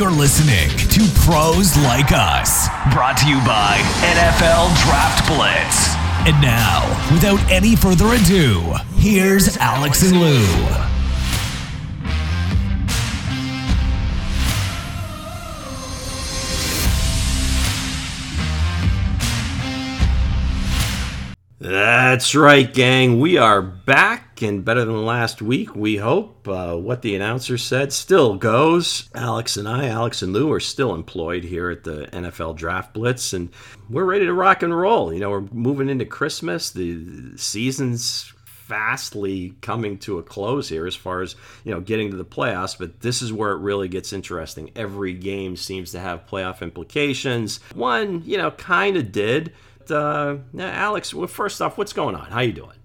You're listening to Pros Like Us, brought to you by NFL Draft Blitz. And now, without any further ado, here's Alex and Lou. That's right, gang. We are back and better than last week, we hope. Uh, what the announcer said still goes. Alex and I, Alex and Lou, are still employed here at the NFL Draft Blitz, and we're ready to rock and roll. You know, we're moving into Christmas. The season's fastly coming to a close here as far as you know getting to the playoffs but this is where it really gets interesting every game seems to have playoff implications one you know kind of did uh, Alex, well, first off, what's going on? How you doing?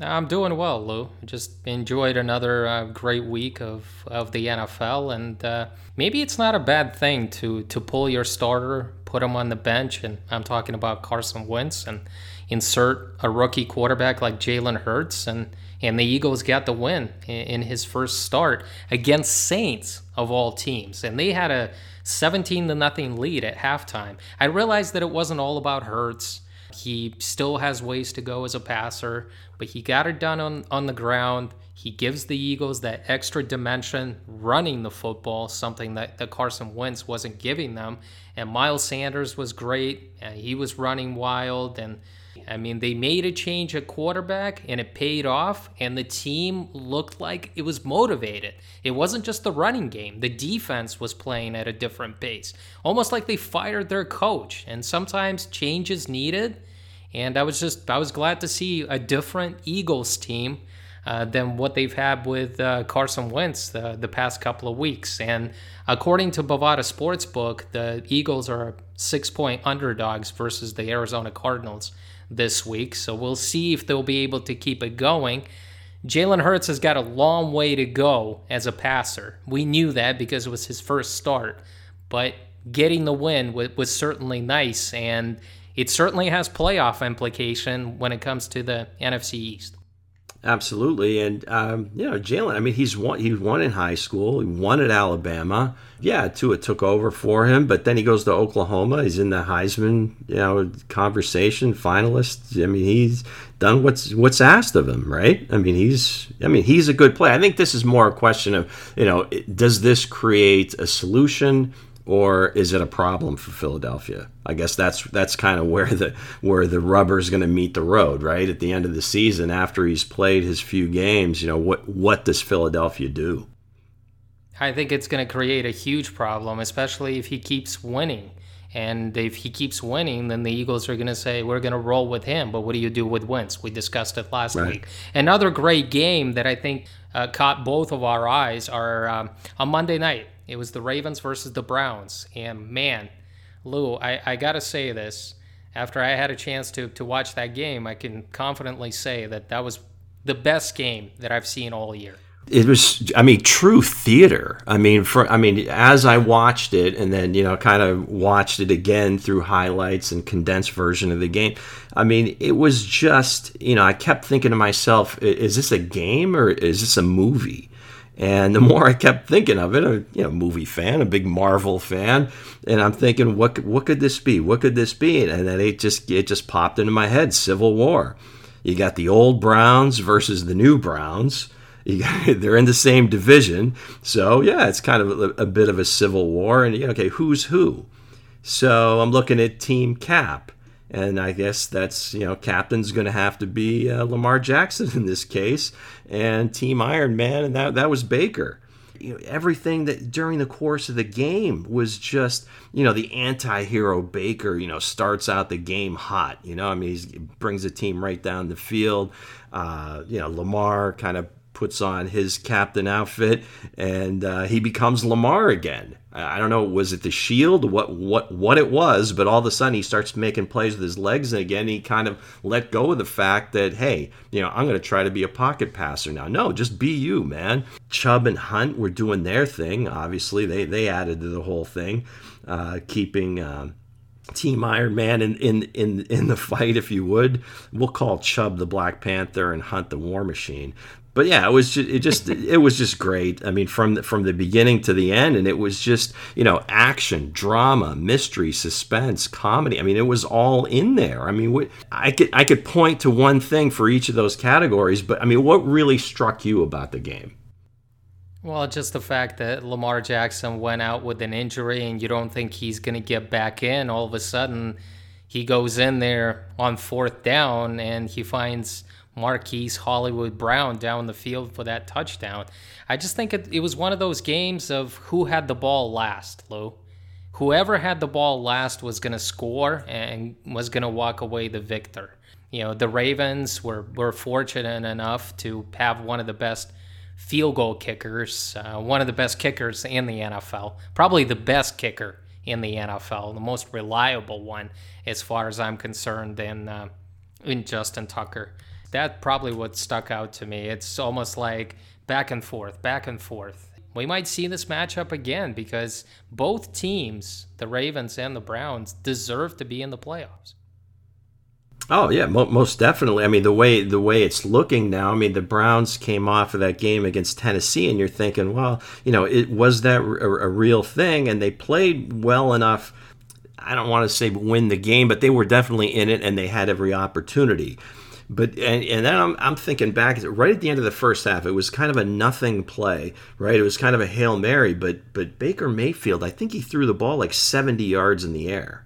I'm doing well, Lou. Just enjoyed another uh, great week of, of the NFL, and uh, maybe it's not a bad thing to to pull your starter, put him on the bench, and I'm talking about Carson Wentz, and insert a rookie quarterback like Jalen Hurts, and and the Eagles got the win in, in his first start against Saints of all teams, and they had a 17 to nothing lead at halftime. I realized that it wasn't all about Hurts. He still has ways to go as a passer, but he got it done on, on the ground. He gives the Eagles that extra dimension running the football, something that, that Carson Wentz wasn't giving them. And Miles Sanders was great. And he was running wild. And I mean, they made a change at quarterback and it paid off, and the team looked like it was motivated. It wasn't just the running game, the defense was playing at a different pace, almost like they fired their coach. And sometimes change is needed. And I was just, I was glad to see a different Eagles team. Uh, than what they've had with uh, Carson Wentz the, the past couple of weeks. And according to Bovada Sportsbook, the Eagles are six point underdogs versus the Arizona Cardinals this week. So we'll see if they'll be able to keep it going. Jalen Hurts has got a long way to go as a passer. We knew that because it was his first start, but getting the win was, was certainly nice, and it certainly has playoff implication when it comes to the NFC East. Absolutely, and um, you know Jalen. I mean, he's won. He won in high school. He won at Alabama. Yeah, Tua took over for him, but then he goes to Oklahoma. He's in the Heisman, you know, conversation finalist. I mean, he's done what's what's asked of him, right? I mean, he's. I mean, he's a good player. I think this is more a question of, you know, does this create a solution or is it a problem for Philadelphia? I guess that's that's kind of where the where the rubber's going to meet the road, right? At the end of the season, after he's played his few games, you know what what does Philadelphia do? I think it's going to create a huge problem, especially if he keeps winning. And if he keeps winning, then the Eagles are going to say, we're going to roll with him. But what do you do with Wentz? We discussed it last right. week. Another great game that I think uh, caught both of our eyes are um, on Monday night. It was the Ravens versus the Browns. And man, Lou, I, I got to say this. After I had a chance to, to watch that game, I can confidently say that that was the best game that I've seen all year it was i mean true theater i mean for i mean as i watched it and then you know kind of watched it again through highlights and condensed version of the game i mean it was just you know i kept thinking to myself is this a game or is this a movie and the more I kept thinking of it, a you know movie fan, a big Marvel fan, and I'm thinking, what what could this be? What could this be? And then it just it just popped into my head: Civil War. You got the old Browns versus the new Browns. Got, they're in the same division, so yeah, it's kind of a, a bit of a civil war. And okay, who's who? So I'm looking at Team Cap and I guess that's, you know, captain's going to have to be uh, Lamar Jackson in this case, and Team Iron Man, and that, that was Baker. You know, everything that during the course of the game was just, you know, the anti hero Baker, you know, starts out the game hot. You know, I mean, he brings the team right down the field. Uh, you know, Lamar kind of puts on his captain outfit and uh, he becomes Lamar again. I don't know, was it the shield, what what what it was, but all of a sudden he starts making plays with his legs and again he kind of let go of the fact that hey, you know, I'm going to try to be a pocket passer now. No, just be you, man. Chubb and Hunt were doing their thing. Obviously, they they added to the whole thing, uh, keeping. Um, Team Iron Man in, in in in the fight, if you would. We'll call Chubb the Black Panther and Hunt the War Machine. But yeah, it was just, it just it was just great. I mean, from the, from the beginning to the end, and it was just you know action, drama, mystery, suspense, comedy. I mean, it was all in there. I mean, I could I could point to one thing for each of those categories, but I mean, what really struck you about the game? Well, just the fact that Lamar Jackson went out with an injury, and you don't think he's going to get back in. All of a sudden, he goes in there on fourth down, and he finds Marquise Hollywood Brown down the field for that touchdown. I just think it, it was one of those games of who had the ball last, Lou. Whoever had the ball last was going to score and was going to walk away the victor. You know, the Ravens were, were fortunate enough to have one of the best field goal kickers, uh, one of the best kickers in the NFL, probably the best kicker in the NFL, the most reliable one as far as I'm concerned in, uh, in Justin Tucker that probably what stuck out to me. It's almost like back and forth, back and forth. We might see this matchup again because both teams, the Ravens and the Browns, deserve to be in the playoffs. Oh yeah, mo- most definitely. I mean, the way the way it's looking now. I mean, the Browns came off of that game against Tennessee, and you're thinking, well, you know, it was that a, a real thing, and they played well enough. I don't want to say win the game, but they were definitely in it, and they had every opportunity. But and, and then I'm, I'm thinking back right at the end of the first half, it was kind of a nothing play, right? It was kind of a hail mary, but but Baker Mayfield, I think he threw the ball like 70 yards in the air.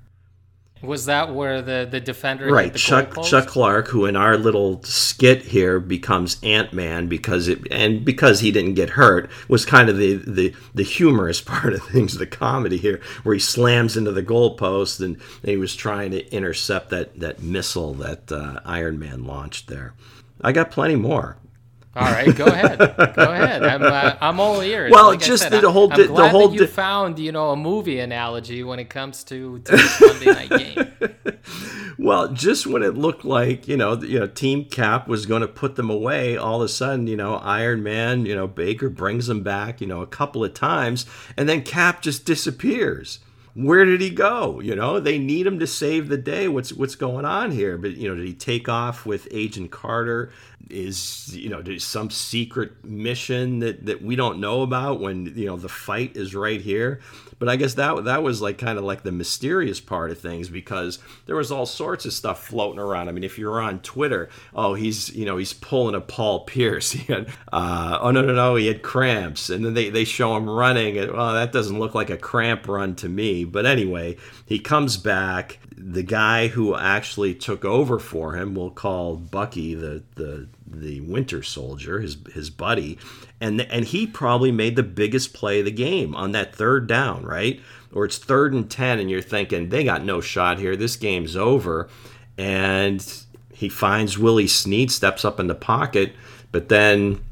Was that where the the defender right? Chuck Chuck Clark, who in our little skit here becomes Ant Man because it and because he didn't get hurt was kind of the the the humorous part of things, the comedy here, where he slams into the goalpost and, and he was trying to intercept that that missile that uh, Iron Man launched there. I got plenty more. All right, go ahead. Go ahead. I'm uh, I'm all ears. Well, like just said, the, whole glad the whole that you found you know a movie analogy when it comes to, to Monday night game. well, just when it looked like you know you know Team Cap was going to put them away, all of a sudden you know Iron Man you know Baker brings them back you know a couple of times, and then Cap just disappears where did he go? You know, they need him to save the day. What's what's going on here? But you know, did he take off with Agent Carter? Is you know some secret mission that that we don't know about when you know the fight is right here? But I guess that that was like kind of like the mysterious part of things because there was all sorts of stuff floating around. I mean, if you're on Twitter, oh, he's you know he's pulling a Paul Pierce. He had uh, oh no no no he had cramps, and then they they show him running. And, well, that doesn't look like a cramp run to me. But anyway, he comes back. The guy who actually took over for him, we'll call Bucky the the the Winter Soldier, his his buddy, and and he probably made the biggest play of the game on that third down, right? Or it's third and ten, and you're thinking they got no shot here. This game's over, and he finds Willie Snead, steps up in the pocket, but then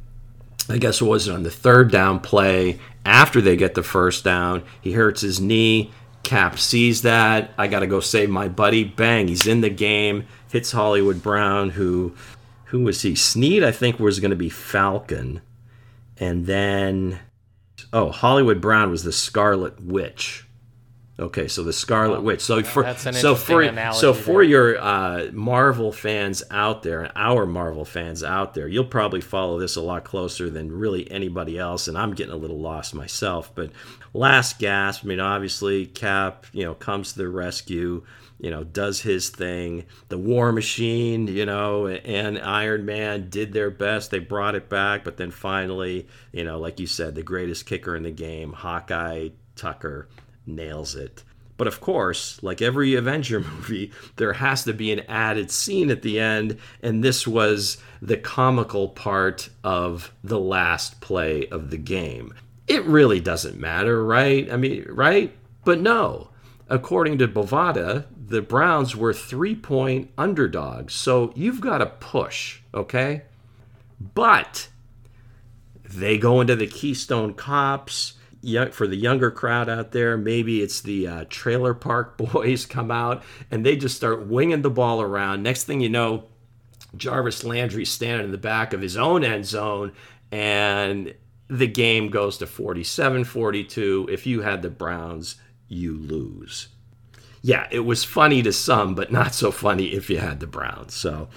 I guess it was on the third down play after they get the first down. He hurts his knee. Cap sees that. I got to go save my buddy. Bang, he's in the game. Hits Hollywood Brown, who who was he? Snead, I think, was going to be Falcon. And then, oh, Hollywood Brown was the Scarlet Witch. Okay, so the Scarlet Witch. So for so for so for there. your uh, Marvel fans out there, our Marvel fans out there, you'll probably follow this a lot closer than really anybody else. And I'm getting a little lost myself. But last gasp. I mean, obviously, Cap, you know, comes to the rescue you know, does his thing. The War Machine, you know, and Iron Man did their best. They brought it back, but then finally, you know, like you said, the greatest kicker in the game, Hawkeye Tucker, nails it. But of course, like every Avenger movie, there has to be an added scene at the end, and this was the comical part of the last play of the game. It really doesn't matter, right? I mean, right? But no. According to Bovada, the Browns were three point underdogs. So you've got to push, okay? But they go into the Keystone Cops. For the younger crowd out there, maybe it's the uh, Trailer Park Boys come out and they just start winging the ball around. Next thing you know, Jarvis Landry standing in the back of his own end zone, and the game goes to 47 42. If you had the Browns, you lose yeah, it was funny to some, but not so funny if you had the Browns. So,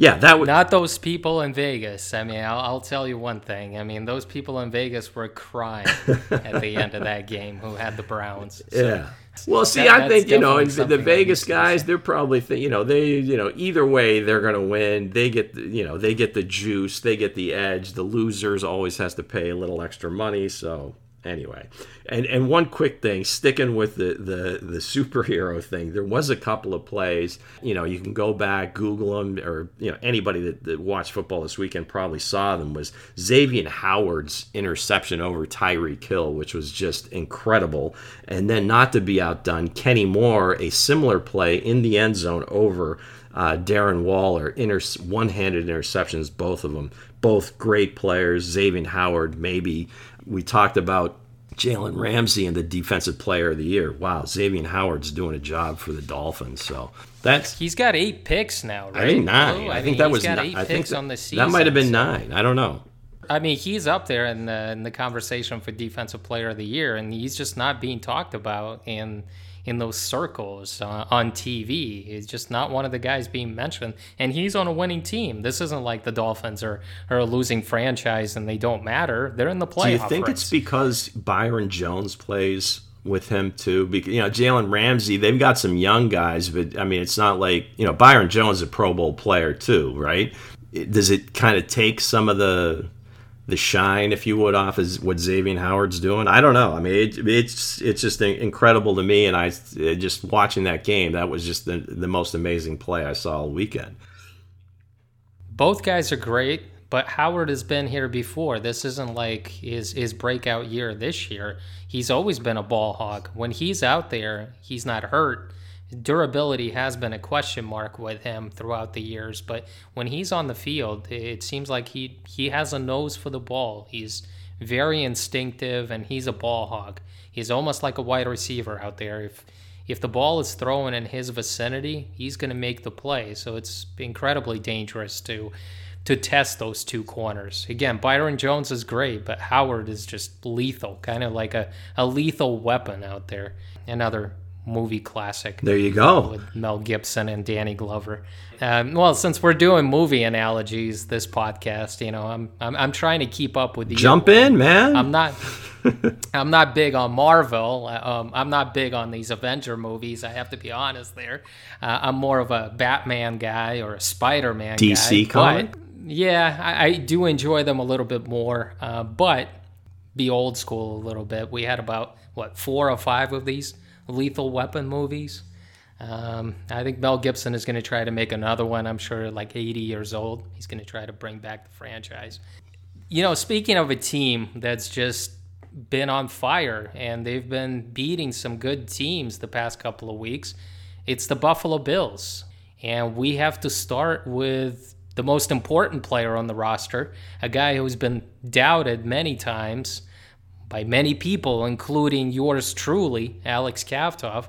Yeah, that would not those people in Vegas. I mean, I'll, I'll, tell you one thing. I mean, those people in Vegas were crying at the end of that game who had the Browns. So yeah. Well, see, that, I think you know the, the Vegas guys. They're probably th- you know they you know either way they're going to win. They get the, you know they get the juice, they get the edge. The losers always has to pay a little extra money, so anyway and and one quick thing sticking with the, the the superhero thing there was a couple of plays you know you can go back google them or you know anybody that, that watched football this weekend probably saw them was xavier howard's interception over tyreek hill which was just incredible and then not to be outdone kenny moore a similar play in the end zone over uh, Darren Waller, inter- one-handed interceptions, both of them, both great players. Xavier Howard, maybe we talked about Jalen Ramsey and the defensive player of the year. Wow, Xavier Howard's doing a job for the Dolphins. So that's he's got eight picks now, right? I think nine. Oh, I, I, think that was nine. I think that, on the season, that might have been so. nine. I don't know. I mean, he's up there in the in the conversation for defensive player of the year, and he's just not being talked about. And in those circles uh, on TV. He's just not one of the guys being mentioned, and he's on a winning team. This isn't like the Dolphins are, are a losing franchise and they don't matter. They're in the playoff. Do you think race. it's because Byron Jones plays with him too? Because you know Jalen Ramsey, they've got some young guys, but I mean it's not like you know Byron Jones is a Pro Bowl player too, right? Does it kind of take some of the the shine, if you would, off is what Xavier Howard's doing. I don't know. I mean, it, it's it's just incredible to me, and I just watching that game. That was just the the most amazing play I saw all weekend. Both guys are great, but Howard has been here before. This isn't like his his breakout year this year. He's always been a ball hog. When he's out there, he's not hurt durability has been a question mark with him throughout the years, but when he's on the field, it seems like he he has a nose for the ball. He's very instinctive and he's a ball hog. He's almost like a wide receiver out there. If if the ball is thrown in his vicinity, he's going to make the play. So it's incredibly dangerous to to test those two corners. Again, Byron Jones is great, but Howard is just lethal, kind of like a, a lethal weapon out there. Another movie classic. There you go. With Mel Gibson and Danny Glover. Um, well, since we're doing movie analogies this podcast, you know, I'm I'm, I'm trying to keep up with the. Jump in, man. I'm not. I'm not big on Marvel. Um, I'm not big on these Avenger movies. I have to be honest there. Uh, I'm more of a Batman guy or a Spider-Man DC guy. comic. yeah, I, I, do enjoy them a little bit more, uh, but be old school a little bit. We had about what four or five of these Lethal Weapon movies. Um, I think Mel Gibson is going to try to make another one. I'm sure, like 80 years old, he's going to try to bring back the franchise. You know, speaking of a team that's just been on fire and they've been beating some good teams the past couple of weeks, it's the Buffalo Bills. And we have to start with the most important player on the roster, a guy who's been doubted many times by many people, including yours truly, Alex Kavtov.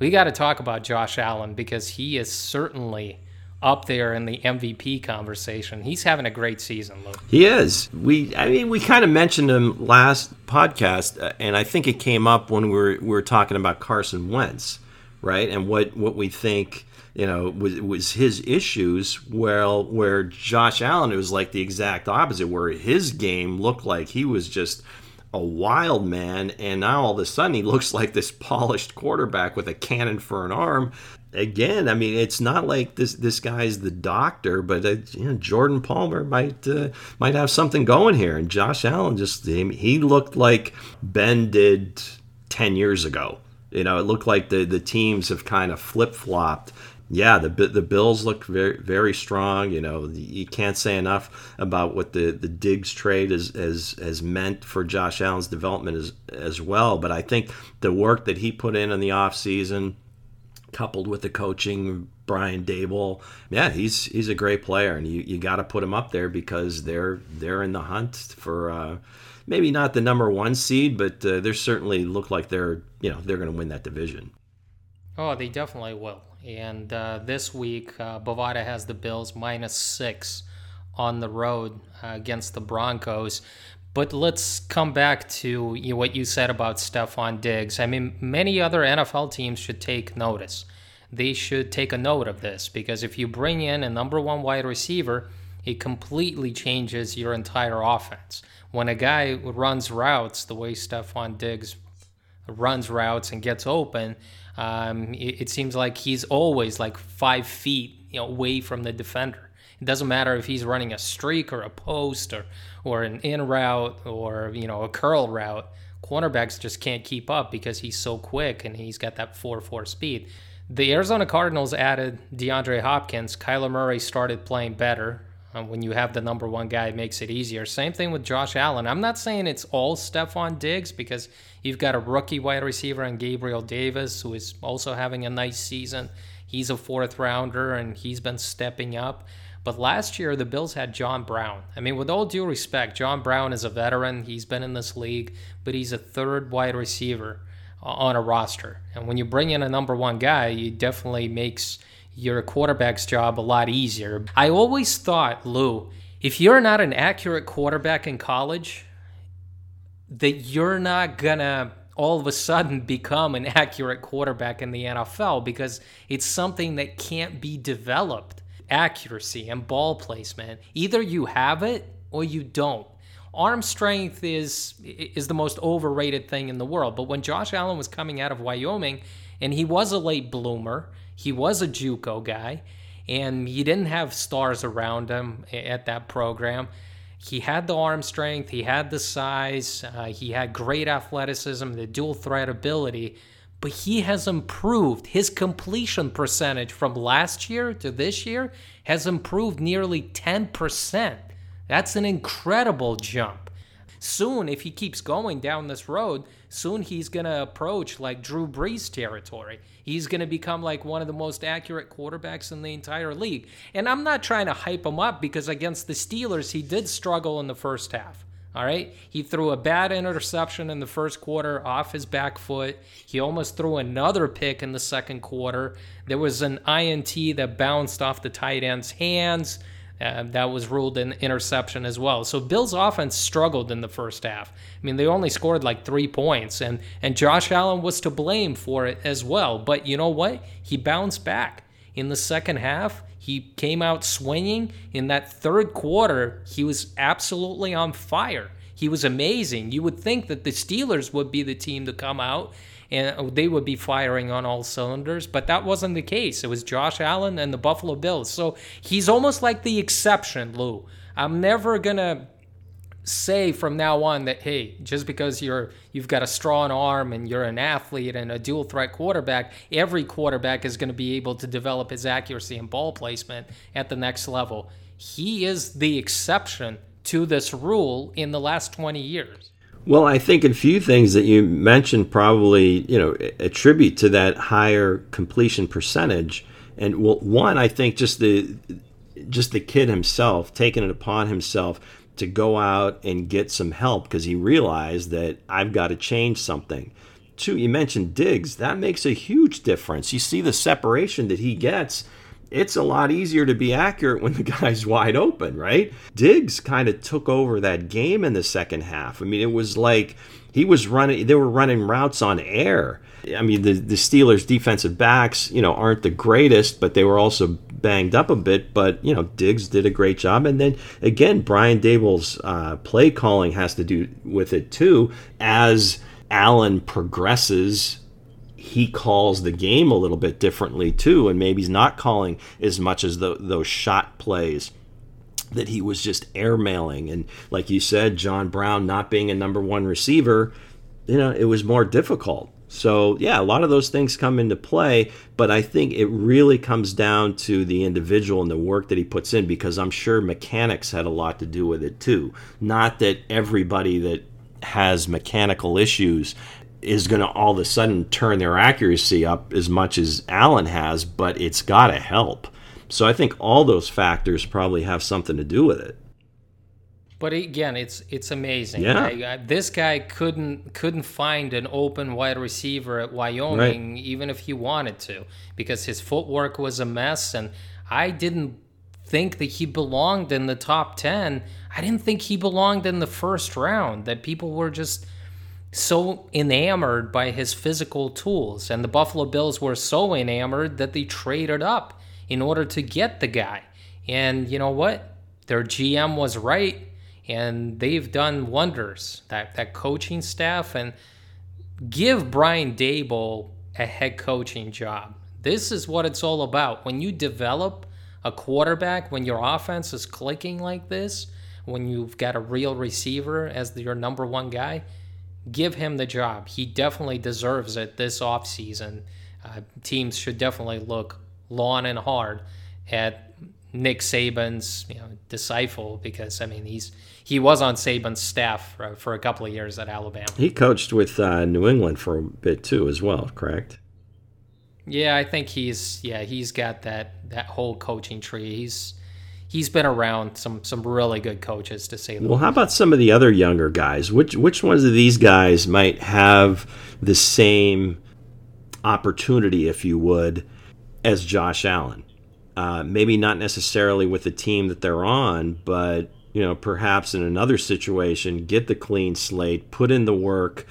We got to talk about Josh Allen because he is certainly up there in the MVP conversation. He's having a great season, Luke. He is. We, I mean, we kind of mentioned him last podcast, uh, and I think it came up when we were, we were talking about Carson Wentz, right? And what, what we think, you know, was, was his issues. Well, where Josh Allen, it was like the exact opposite, where his game looked like he was just – a wild man, and now all of a sudden he looks like this polished quarterback with a cannon for an arm. Again, I mean, it's not like this this guy's the doctor, but uh, you know, Jordan Palmer might uh, might have something going here, and Josh Allen just he looked like Ben did ten years ago. You know, it looked like the the teams have kind of flip flopped yeah, the the Bills look very very strong. You know, you can't say enough about what the, the Diggs trade has, has has meant for Josh Allen's development as as well. But I think the work that he put in in the offseason, coupled with the coaching, Brian Daboll. yeah, he's he's a great player, and you, you got to put him up there because they're they're in the hunt for. Uh, maybe not the number one seed, but uh, they certainly look like they're you know they're going to win that division. Oh, they definitely will. And uh, this week, uh, Bovada has the Bills minus six on the road uh, against the Broncos. But let's come back to you know, what you said about Stefon Diggs. I mean, many other NFL teams should take notice. they should take a note of this because if you bring in a number one wide receiver, it completely changes your entire offense. When a guy runs routes the way Stefon Diggs runs routes and gets open, um, it, it, seems like he's always like five feet you know, away from the defender. It doesn't matter if he's running a streak or a post or or an in route or you know a curl route. Cornerbacks just can't keep up because he's so quick and he's got that 4-4 speed. The Arizona Cardinals added DeAndre Hopkins. Kyler Murray started playing better. Um, when you have the number one guy, it makes it easier. Same thing with Josh Allen. I'm not saying it's all Stefon Diggs because you've got a rookie wide receiver and Gabriel Davis, who is also having a nice season. He's a fourth rounder and he's been stepping up. But last year, the Bills had John Brown. I mean, with all due respect, John Brown is a veteran. He's been in this league, but he's a third wide receiver on a roster. And when you bring in a number one guy, it definitely makes your quarterback's job a lot easier. I always thought, Lou, if you're not an accurate quarterback in college, that you're not gonna all of a sudden become an accurate quarterback in the NFL because it's something that can't be developed. Accuracy and ball placement. Either you have it or you don't. Arm strength is is the most overrated thing in the world. But when Josh Allen was coming out of Wyoming and he was a late bloomer, he was a JUCO guy, and he didn't have stars around him at that program. He had the arm strength, he had the size, uh, he had great athleticism, the dual threat ability, but he has improved. His completion percentage from last year to this year has improved nearly 10%. That's an incredible jump soon, if he keeps going down this road, soon he's going to approach like Drew Brees territory. He's going to become like one of the most accurate quarterbacks in the entire league. And I'm not trying to hype him up because against the Steelers, he did struggle in the first half. All right. He threw a bad interception in the first quarter off his back foot. He almost threw another pick in the second quarter. There was an INT that bounced off the tight end's hands. Uh, that was ruled an interception as well. So Bills' offense struggled in the first half. I mean, they only scored like three points, and and Josh Allen was to blame for it as well. But you know what? He bounced back in the second half. He came out swinging. In that third quarter, he was absolutely on fire. He was amazing. You would think that the Steelers would be the team to come out and uh, they would be firing on all cylinders. But that wasn't the case. It was Josh Allen and the Buffalo Bills. So he's almost like the exception, Lou. I'm never gonna say from now on that hey just because you're you've got a strong arm and you're an athlete and a dual threat quarterback every quarterback is going to be able to develop his accuracy and ball placement at the next level he is the exception to this rule in the last 20 years well, I think a few things that you mentioned probably, you know, attribute to that higher completion percentage. And well, one, I think just the just the kid himself taking it upon himself to go out and get some help because he realized that I've got to change something. Two, you mentioned Diggs. That makes a huge difference. You see the separation that he gets it's a lot easier to be accurate when the guy's wide open, right? Diggs kind of took over that game in the second half. I mean, it was like he was running, they were running routes on air. I mean, the, the Steelers' defensive backs, you know, aren't the greatest, but they were also banged up a bit. But, you know, Diggs did a great job. And then again, Brian Daboll's uh, play calling has to do with it too. As Allen progresses he calls the game a little bit differently too, and maybe he's not calling as much as the, those shot plays that he was just airmailing. And like you said, John Brown not being a number one receiver, you know, it was more difficult. So, yeah, a lot of those things come into play, but I think it really comes down to the individual and the work that he puts in because I'm sure mechanics had a lot to do with it too. Not that everybody that has mechanical issues is going to all of a sudden turn their accuracy up as much as Allen has, but it's got to help. So I think all those factors probably have something to do with it. But again, it's it's amazing. Yeah. I, I, uh, this guy couldn't couldn't find an open wide receiver at Wyoming, right. even if he wanted to, because his footwork was a mess, and I didn't think that he belonged in the top ten. I didn't think he belonged in the first round. That people were just so enamored by his physical tools. And the Buffalo Bills were so enamored that they traded up in order to get the guy. And you know what? Their GM was right, and they've done wonders. That that coaching staff and give Brian Daboll a head coaching job. This is what it's all about. When you develop a quarterback, when your offense is clicking like this, when you've got a real receiver as your number one guy, give him the job. He definitely deserves it this offseason. Uh, teams should definitely look long and hard at Nick Saban's you know disciple because I mean he's he was on Saban's staff for, for a couple of years at Alabama. He coached with uh, New England for a bit too, as well. Correct? Yeah, I think he's yeah he's got that that whole coaching tree. He's he's been around some some really good coaches to say. Well, how about some of the other younger guys? Which which ones of these guys might have the same opportunity, if you would, as Josh Allen? Uh, maybe not necessarily with the team that they're on, but you know, perhaps in another situation, get the clean slate, put in the work,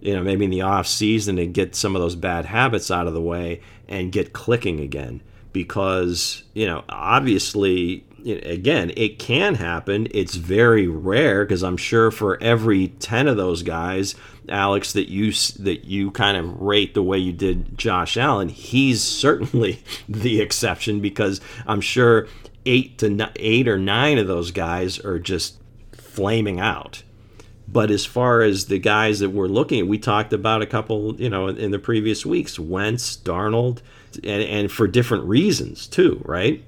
you know, maybe in the off season and get some of those bad habits out of the way and get clicking again. Because, you know, obviously, again, it can happen. It's very rare because I'm sure for every 10 of those guys, Alex, that you that you kind of rate the way you did Josh Allen, he's certainly the exception because I'm sure eight to eight or nine of those guys are just flaming out. But as far as the guys that we're looking at, we talked about a couple, you know, in the previous weeks, Wentz, Darnold, and, and for different reasons too, right?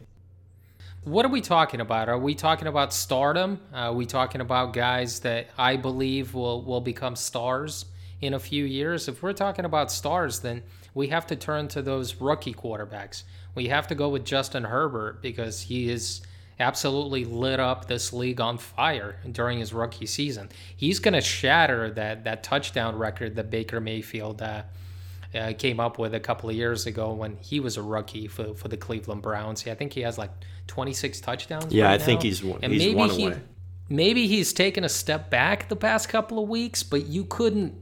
What are we talking about? Are we talking about stardom? Are we talking about guys that I believe will, will become stars in a few years? If we're talking about stars, then we have to turn to those rookie quarterbacks we have to go with Justin Herbert because he is absolutely lit up this league on fire during his rookie season. He's going to shatter that that touchdown record that Baker Mayfield uh, uh, came up with a couple of years ago when he was a rookie for, for the Cleveland Browns. I think he has like 26 touchdowns. Yeah, right I now. think he's, and he's maybe one he, away. Maybe he's taken a step back the past couple of weeks, but you couldn't.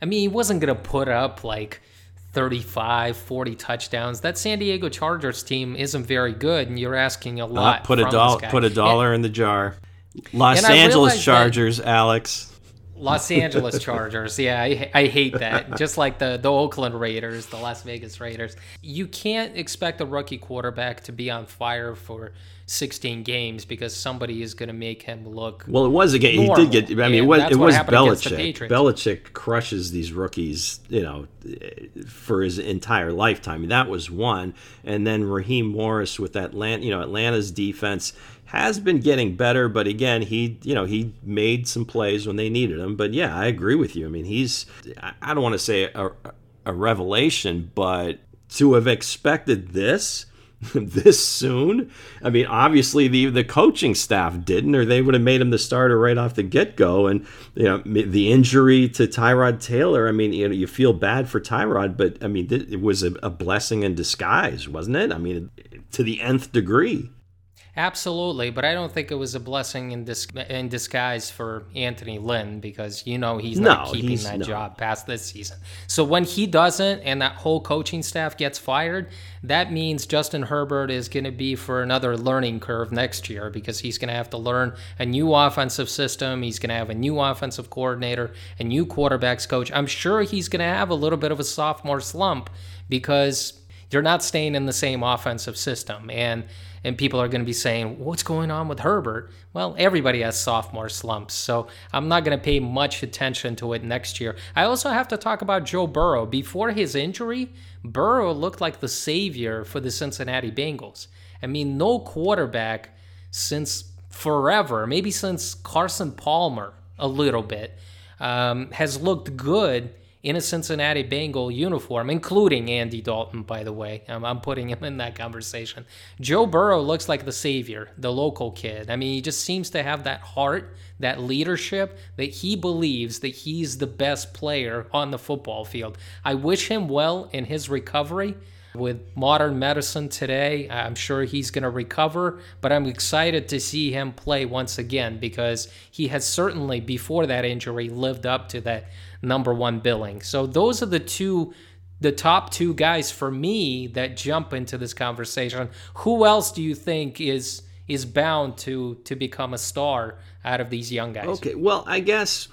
I mean, he wasn't going to put up like 35, 40 touchdowns. That San Diego Chargers team isn't very good, and you're asking a lot. Uh, put a dollar, put a dollar and, in the jar. Los Angeles Chargers, Alex. Los Angeles Chargers. Yeah, I, I hate that. Just like the, the Oakland Raiders, the Las Vegas Raiders. You can't expect a rookie quarterback to be on fire for 16 games because somebody is going to make him look. Well, it was a game. He did get. I mean, it was it was Belichick. Belichick crushes these rookies, you know, for his entire lifetime. That was one, and then Raheem Morris with Atlanta. You know, Atlanta's defense has been getting better, but again, he you know he made some plays when they needed him. But yeah, I agree with you. I mean, he's I don't want to say a, a revelation, but to have expected this this soon. I mean, obviously the the coaching staff didn't, or they would have made him the starter right off the get go. And you know, the injury to Tyrod Taylor. I mean, you know, you feel bad for Tyrod, but I mean, it was a, a blessing in disguise, wasn't it? I mean, to the nth degree. Absolutely, but I don't think it was a blessing in, dis- in disguise for Anthony Lynn because you know he's not no, keeping he's, that job past this season. So when he doesn't and that whole coaching staff gets fired, that means Justin Herbert is going to be for another learning curve next year because he's going to have to learn a new offensive system. He's going to have a new offensive coordinator, a new quarterbacks coach. I'm sure he's going to have a little bit of a sophomore slump because you're not staying in the same offensive system and and people are going to be saying, What's going on with Herbert? Well, everybody has sophomore slumps, so I'm not going to pay much attention to it next year. I also have to talk about Joe Burrow. Before his injury, Burrow looked like the savior for the Cincinnati Bengals. I mean, no quarterback since forever, maybe since Carson Palmer a little bit, um, has looked good in a Cincinnati Bengal uniform, including Andy Dalton, by the way. I'm, I'm, putting him in that conversation. Joe Burrow looks like the savior, the local kid. I mean, he just seems to have that heart, that leadership, that he believes that he's the best player on the football field. I wish him well in his recovery. With modern medicine today, I'm sure he's going to recover, but I'm excited to see him play once again because he has certainly, before that injury, lived up to that number one billing. So those are the two the top two guys for me that jump into this conversation. Who else do you think is is bound to to become a star out of these young guys? Okay, well, I guess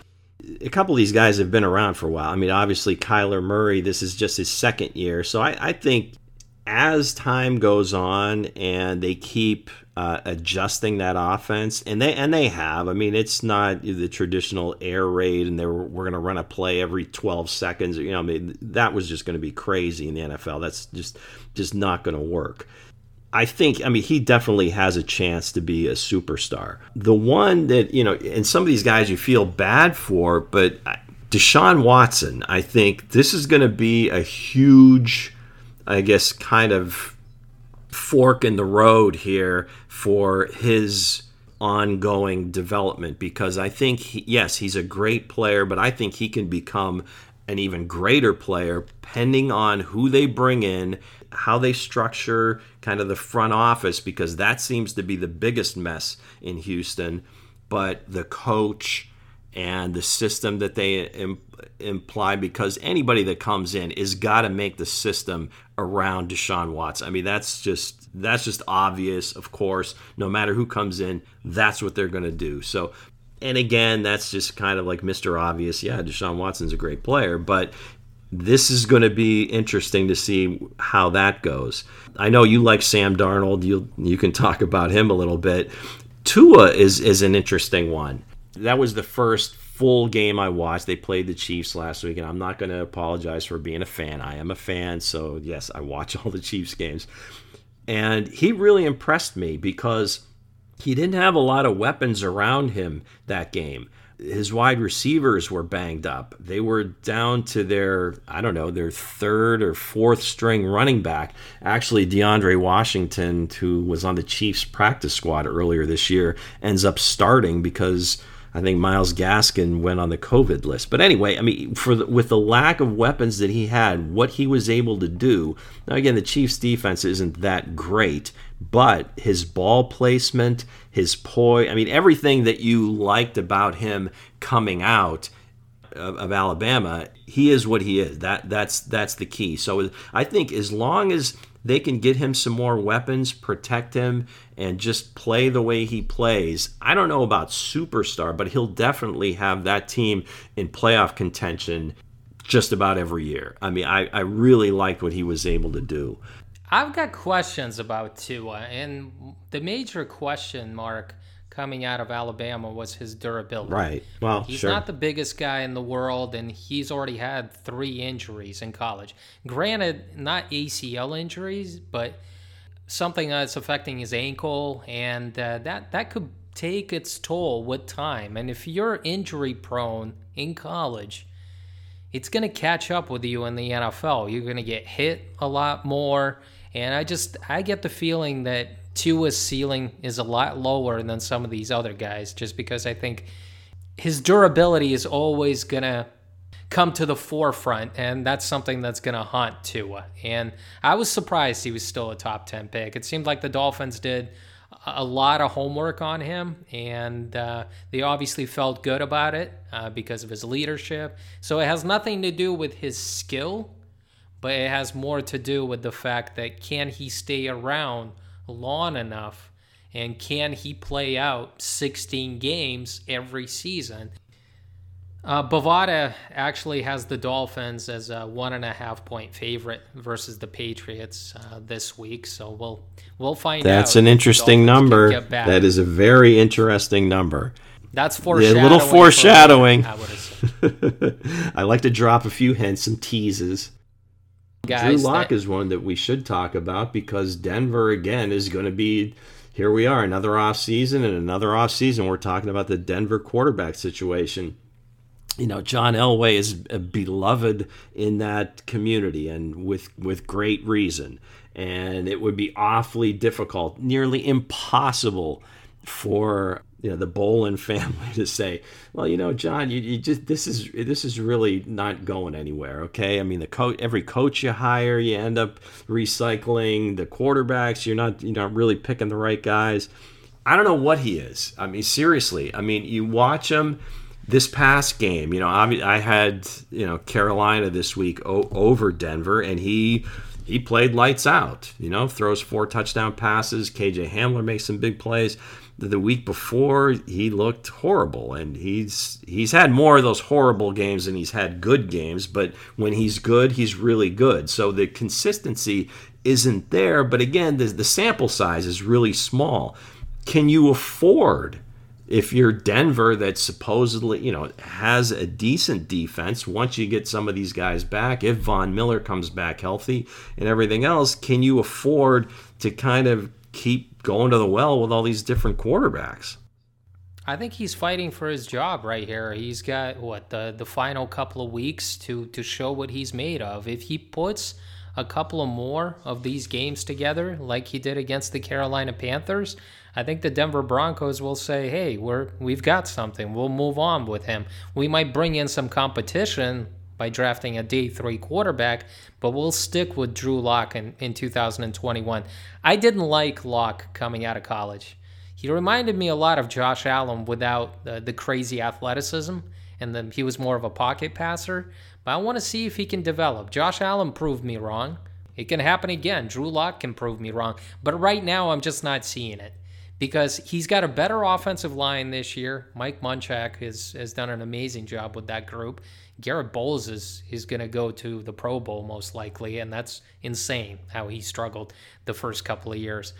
a couple of these guys have been around for a while. I mean, obviously Kyler Murray, this is just his second year, so I, I think as time goes on and they keep uh, adjusting that offense, and they and they have. I mean, it's not the traditional air raid, and they were, we're going to run a play every 12 seconds. You know, I mean, that was just going to be crazy in the NFL. That's just just not going to work. I think, I mean, he definitely has a chance to be a superstar. The one that, you know, and some of these guys you feel bad for, but Deshaun Watson, I think this is going to be a huge, I guess, kind of fork in the road here for his ongoing development because I think, he, yes, he's a great player, but I think he can become an even greater player pending on who they bring in, how they structure kind of the front office, because that seems to be the biggest mess in Houston. But the coach, and the system that they Im- imply because anybody that comes in is got to make the system around Deshaun Watson. I mean, that's just that's just obvious, of course. No matter who comes in, that's what they're going to do. So, and again, that's just kind of like Mr. Obvious. Yeah, Deshaun Watson's a great player, but this is going to be interesting to see how that goes. I know you like Sam Darnold. You you can talk about him a little bit. Tua is is an interesting one that was the first full game I watched. They played the Chiefs last week, and I'm not going to apologize for being a fan. I am a fan, so yes, I watch all the Chiefs games. And he really impressed me because he didn't have a lot of weapons around him that game. His wide receivers were banged up. They were down to their, I don't know, their third or fourth string running back. Actually, DeAndre Washington, who was on the Chiefs practice squad earlier this year, ends up starting because I think Myles Gaskin went on the COVID list. But anyway, I mean, for the, with the lack of weapons that he had, what he was able to do. Now, again, the Chiefs' defense isn't that great, but his ball placement, his poise, I mean, everything that you liked about him coming out of, of Alabama, he is what he is. That that's that's the key. So I think as long as they can get him some more weapons, protect him, and just play the way he plays. I don't know about superstar, but he'll definitely have that team in playoff contention just about every year. I mean, I, I really liked what he was able to do. I've got questions about Tua, and the major question mark coming out of Alabama was his durability. Right. Well, he's sure. not the biggest guy in the world, and he's already had three injuries in college. Granted, not ACL injuries, but something that's affecting his ankle, and uh, that that could take its toll with time. And if you're injury prone in college, it's going to catch up with you in the NFL. You're going to get hit a lot more. And I just I get the feeling that Tua's ceiling is a lot lower than some of these other guys just because I think his durability is always to come to the forefront, and that's something that's to haunt Tua. And I was surprised he was still a top 10 pick. It seemed like the Dolphins did a lot of homework on him, and uh, they obviously felt good about it uh, because of his leadership. So it has nothing to do with his skill, but it has more to do with the fact that can he stay around long enough and can he play out 16 games every season? Uh, Bovada actually has the Dolphins as a one and a half point favorite versus the Patriots uh, this week, so we'll we'll find That's out. That's an interesting number. That is a very interesting number. That's foreshadowing. A little foreshadowing. I, I like to drop a few hints, some teases. Guys, Drew Lock that... is one that we should talk about because Denver again is going to be. Here we are, another off season and another off season. We're talking about the Denver quarterback situation you know, John Elway is beloved in that community and with with great reason. And it would be awfully difficult, nearly impossible for you know the Bowlen family to say, well, you know, John, you, you just this is this is really not going anywhere. Okay, I mean the coach, every coach you hire, you end up recycling the quarterbacks. You're not you're not really picking the right guys. I don't know what he is. I mean, seriously. I mean, you watch him this past game. You know, I had you know Carolina this week over Denver, and he he played lights out. You know, throws four touchdown passes. KJ Hamler makes some big plays the week before he looked horrible. And he's he's had more of those horrible games than he's had good games. But when he's good he's really good. So the consistency isn't there. But again the, the sample size is really small. Can you afford if you're Denver that supposedly, you know, has a decent defense, once you get some of these guys back, if Von Miller comes back healthy and everything else, can you afford to kind of keep going to the well with all these different quarterbacks. I think he's fighting for his job right here. He's got what the the final couple of weeks to to show what he's made of. If he puts a couple of more of these games together like he did against the Carolina Panthers, I think the Denver Broncos will say, "Hey, we're we've got something. We'll move on with him. We might bring in some competition by drafting a day three quarterback, but we'll stick with Drew Lock in, in 2021. I didn't like Lock coming out of college. He reminded me a lot of Josh Allen without the, the crazy athleticism, and then he was more of a pocket passer. But I want to see if he can develop. Josh Allen proved me wrong. It can happen again. Drew Lock can prove me wrong. But right now, I'm just not seeing it because he's got a better offensive line this year. Mike Munchak has, has done an amazing job with that group. Garett Bolles is is going to go to the Pro Bowl most likely, and that's insane how he struggled the first couple of years.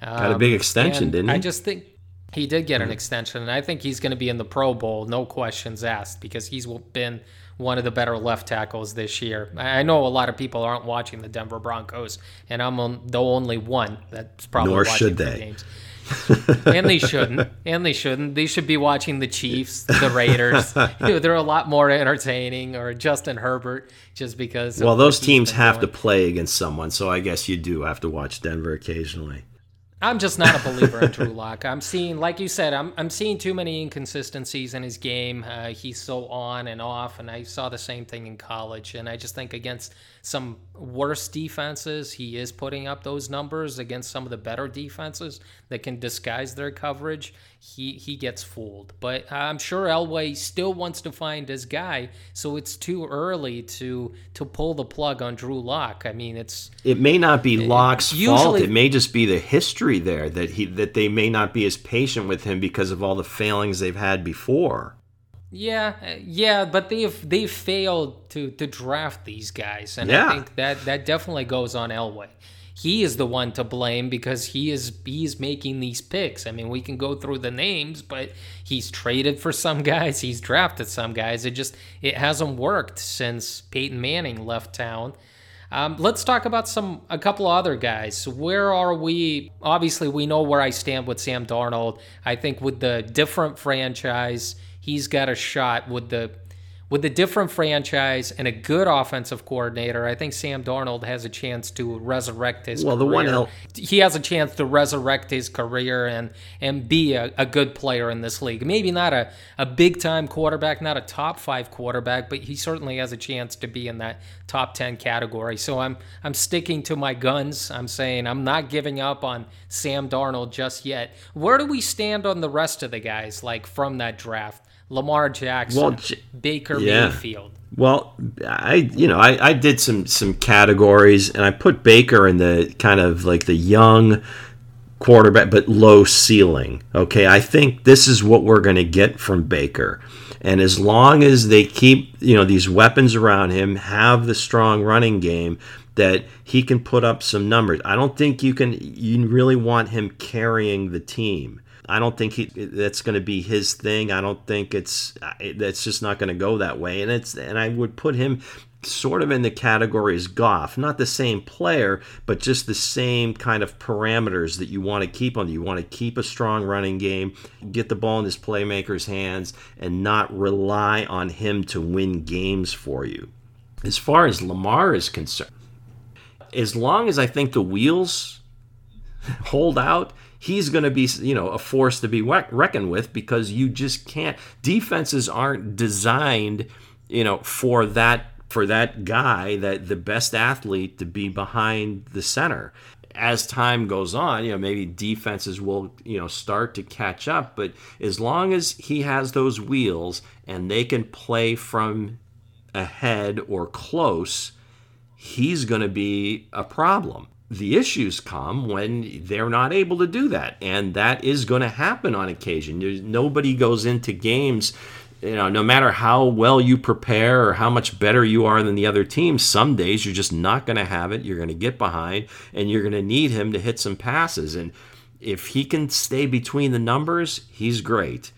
Got a big um, extension, didn't he? I just think he did get an extension, and I think he's going to be in the Pro Bowl, no questions asked, because he's been one of the better left tackles this year. I know a lot of people aren't watching the Denver Broncos, and I'm the only one that's probably Nor watching should they. games. and they shouldn't. And they shouldn't. They should be watching the Chiefs, the Raiders. They're a lot more entertaining, or Justin Herbert, just because. Well, those teams have doing. to play against someone, so I guess you do have to watch Denver occasionally. I'm just not a believer in Drew Lock. I'm seeing, like you said, I'm I'm seeing too many inconsistencies in his game. Uh, he's so on and off, and I saw the same thing in college. And I just think against some worse defenses. He is putting up those numbers against some of the better defenses that can disguise their coverage. He he gets fooled. But I'm sure Elway still wants to find his guy, so it's too early to to pull the plug on Drew Lock. I mean, it's it may not be Lock's fault. It may just be the history there that he that they may not be as patient with him because of all the failings they've had before. Yeah, uh, yeah, but they've they've failed to to draft these guys, and yeah. I think that that definitely goes on Elway. He is the one to blame because he is he's making these picks. I mean, we can go through the names, but he's traded for some guys, he's drafted some guys. It just it hasn't worked since Peyton Manning left town. Um, let's talk about some a couple other guys. Where are we? Obviously, we know where I stand with Sam Darnold. I think with the different franchise he's got a shot with the with a different franchise and a good offensive coordinator, I think Sam Darnold has a chance to resurrect his well, career. the one he has a chance to resurrect his career and and be a, a good player in this league. Maybe not a, a big time quarterback, not a top five quarterback, but he certainly has a chance to be in that top ten category. So I'm I'm sticking to my guns. I'm saying I'm not giving up on Sam Darnold just yet. Where do we stand on the rest of the guys like from that draft? Lamar Jackson, well, J- Baker yeah. Mayfield. Well, I you know I, I did some some categories and I put Baker in the kind of like the young quarterback but low ceiling. Okay, I think this is what we're going to get from Baker. And as long as they keep, you know, these weapons around him, have the strong running game that he can put up some numbers. I don't think you can you really want him carrying the team. I don't think he that's going to be his thing. I don't think it's that's just not going to go that way. And it's and I would put him sort of in the category as Goff, not the same player, but just the same kind of parameters that you want to keep on. You want to keep a strong running game, get the ball in his playmaker's hands, and not rely on him to win games for you. As far as Lamar is concerned, as long as I think the wheels hold out, he's going to be, you know, a force to be reckoned with because you just can't. Defenses aren't designed, you know, for that for that guy, that the best athlete to be behind the center. As time goes on, you know, maybe defenses will, you know, start to catch up, but as long as he has those wheels and they can play from ahead or close, he's going to be a problem. The issues come when they're not able to do that, and that is going to happen on occasion. There's, nobody goes into games, you know, no matter how well you prepare or how much better you are than the other team. Some days you're just not going to have it. You're going to get behind, and you're going to need him to hit some passes. And if he can stay between the numbers, he's great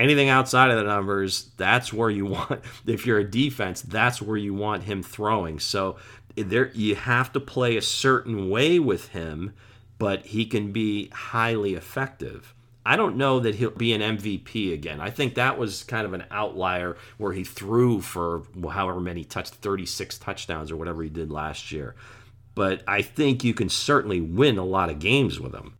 anything outside of the numbers, that's where you want. If you're a defense, that's where you want him throwing. So there, you have to play a certain way with him, but he can be highly effective. I don't know that he'll be an MVP again. I think that was kind of an outlier where he threw for however many touch 36 touchdowns or whatever he did last year. But I think you can certainly win a lot of games with him.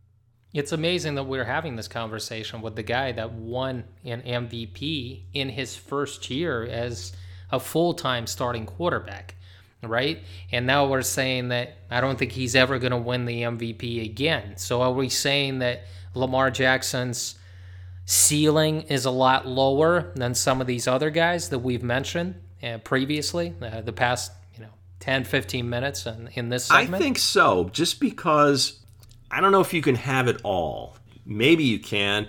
It's amazing that we're having this conversation with the guy that won an MVP in his first year as a full time starting quarterback, right? And now we're saying that I don't think he's ever going to win the MVP again. So are we saying that Lamar Jackson's ceiling is a lot lower than some of these other guys that we've mentioned uh, previously, uh, the past, you know, 10, 15 minutes in, in this segment? I think so, just because I don't know if you can have it all. Maybe you can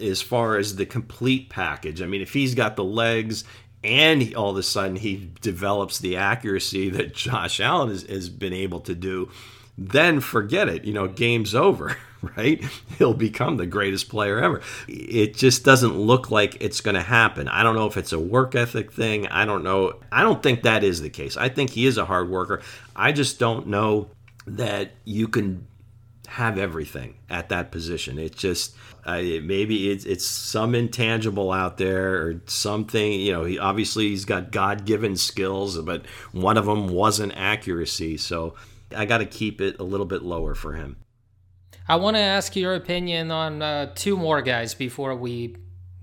as far as the complete package. I mean, if he's got the legs and all of a sudden he develops the accuracy that Josh Allen has, has been able to do, then forget it. You know, game's over, right? He'll become the greatest player ever. It just doesn't look like it's going to happen. I don't know if it's a work ethic thing. I don't know. I don't think that is the case. I think he is a hard worker. I just don't know that you can have everything at that position. It's just uh, maybe it's it's some intangible out there or something. You know, he obviously he's got God given skills, but one of them wasn't accuracy. So I got to keep it a little bit lower for him. I want to ask your opinion on uh, two more guys before we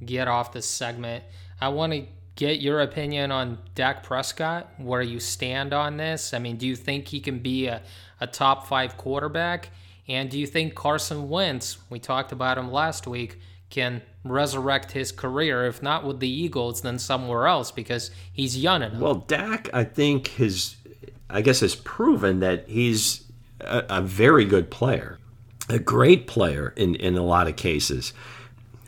get off this segment. I want to get your opinion on Dak Prescott, where you stand on this. I mean, do you think he can be a, a top five quarterback? And do you think Carson Wentz, we talked about him last week, can resurrect his career, if not with the Eagles, then somewhere else because he's young enough? Well, Dak, I think, has, I guess, has proven that he's a, a very good player, a great player in, in a lot of cases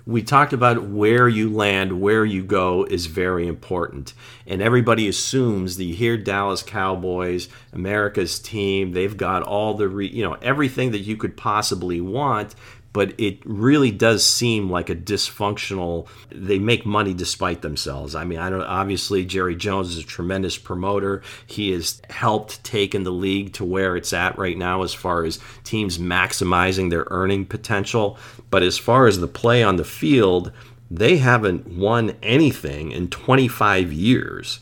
we talked about where you land, where you go is very important. And everybody assumes that you hear Dallas Cowboys, America's team, they've got all the, re, you know, everything that you could possibly want but it really does seem like a dysfunctional they make money despite themselves. I mean i don't obviously jerry jones is a tremendous promoter. He has helped taken the league to where it's at right now as far as teams maximizing their earning potential. But as far as the play on the field they haven't won anything in 25 years.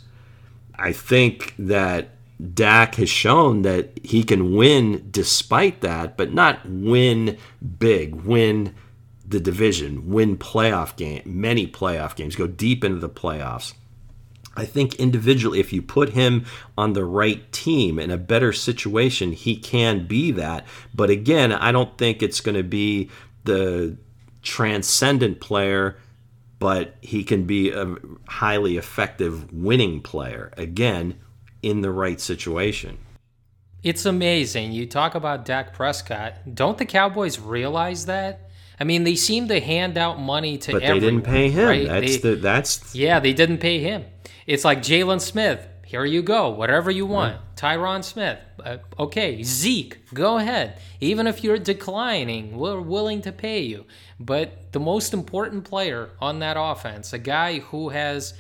I think that Dak has shown that he can win despite that, but not win big, win the division, win playoff game, many playoff games, go deep into the playoffs. I think individually, if you put him on the right team in a better situation, he can be that. But again, I don't think it's going to be the transcendent player, but he can be a highly effective winning player. Again, in the right situation. It's amazing. You talk about Dak Prescott. Don't the Cowboys realize that? I mean, they seem to hand out money to but everyone. they didn't pay him. Right? That's they, the that's yeah, they didn't pay him. It's like Jaylon Smith. Here you go, whatever you want. Right. Tyron Smith. Uh, okay, Zeke, go ahead. Even if you're declining, we're willing to pay you. But the most important player on that offense, a guy who has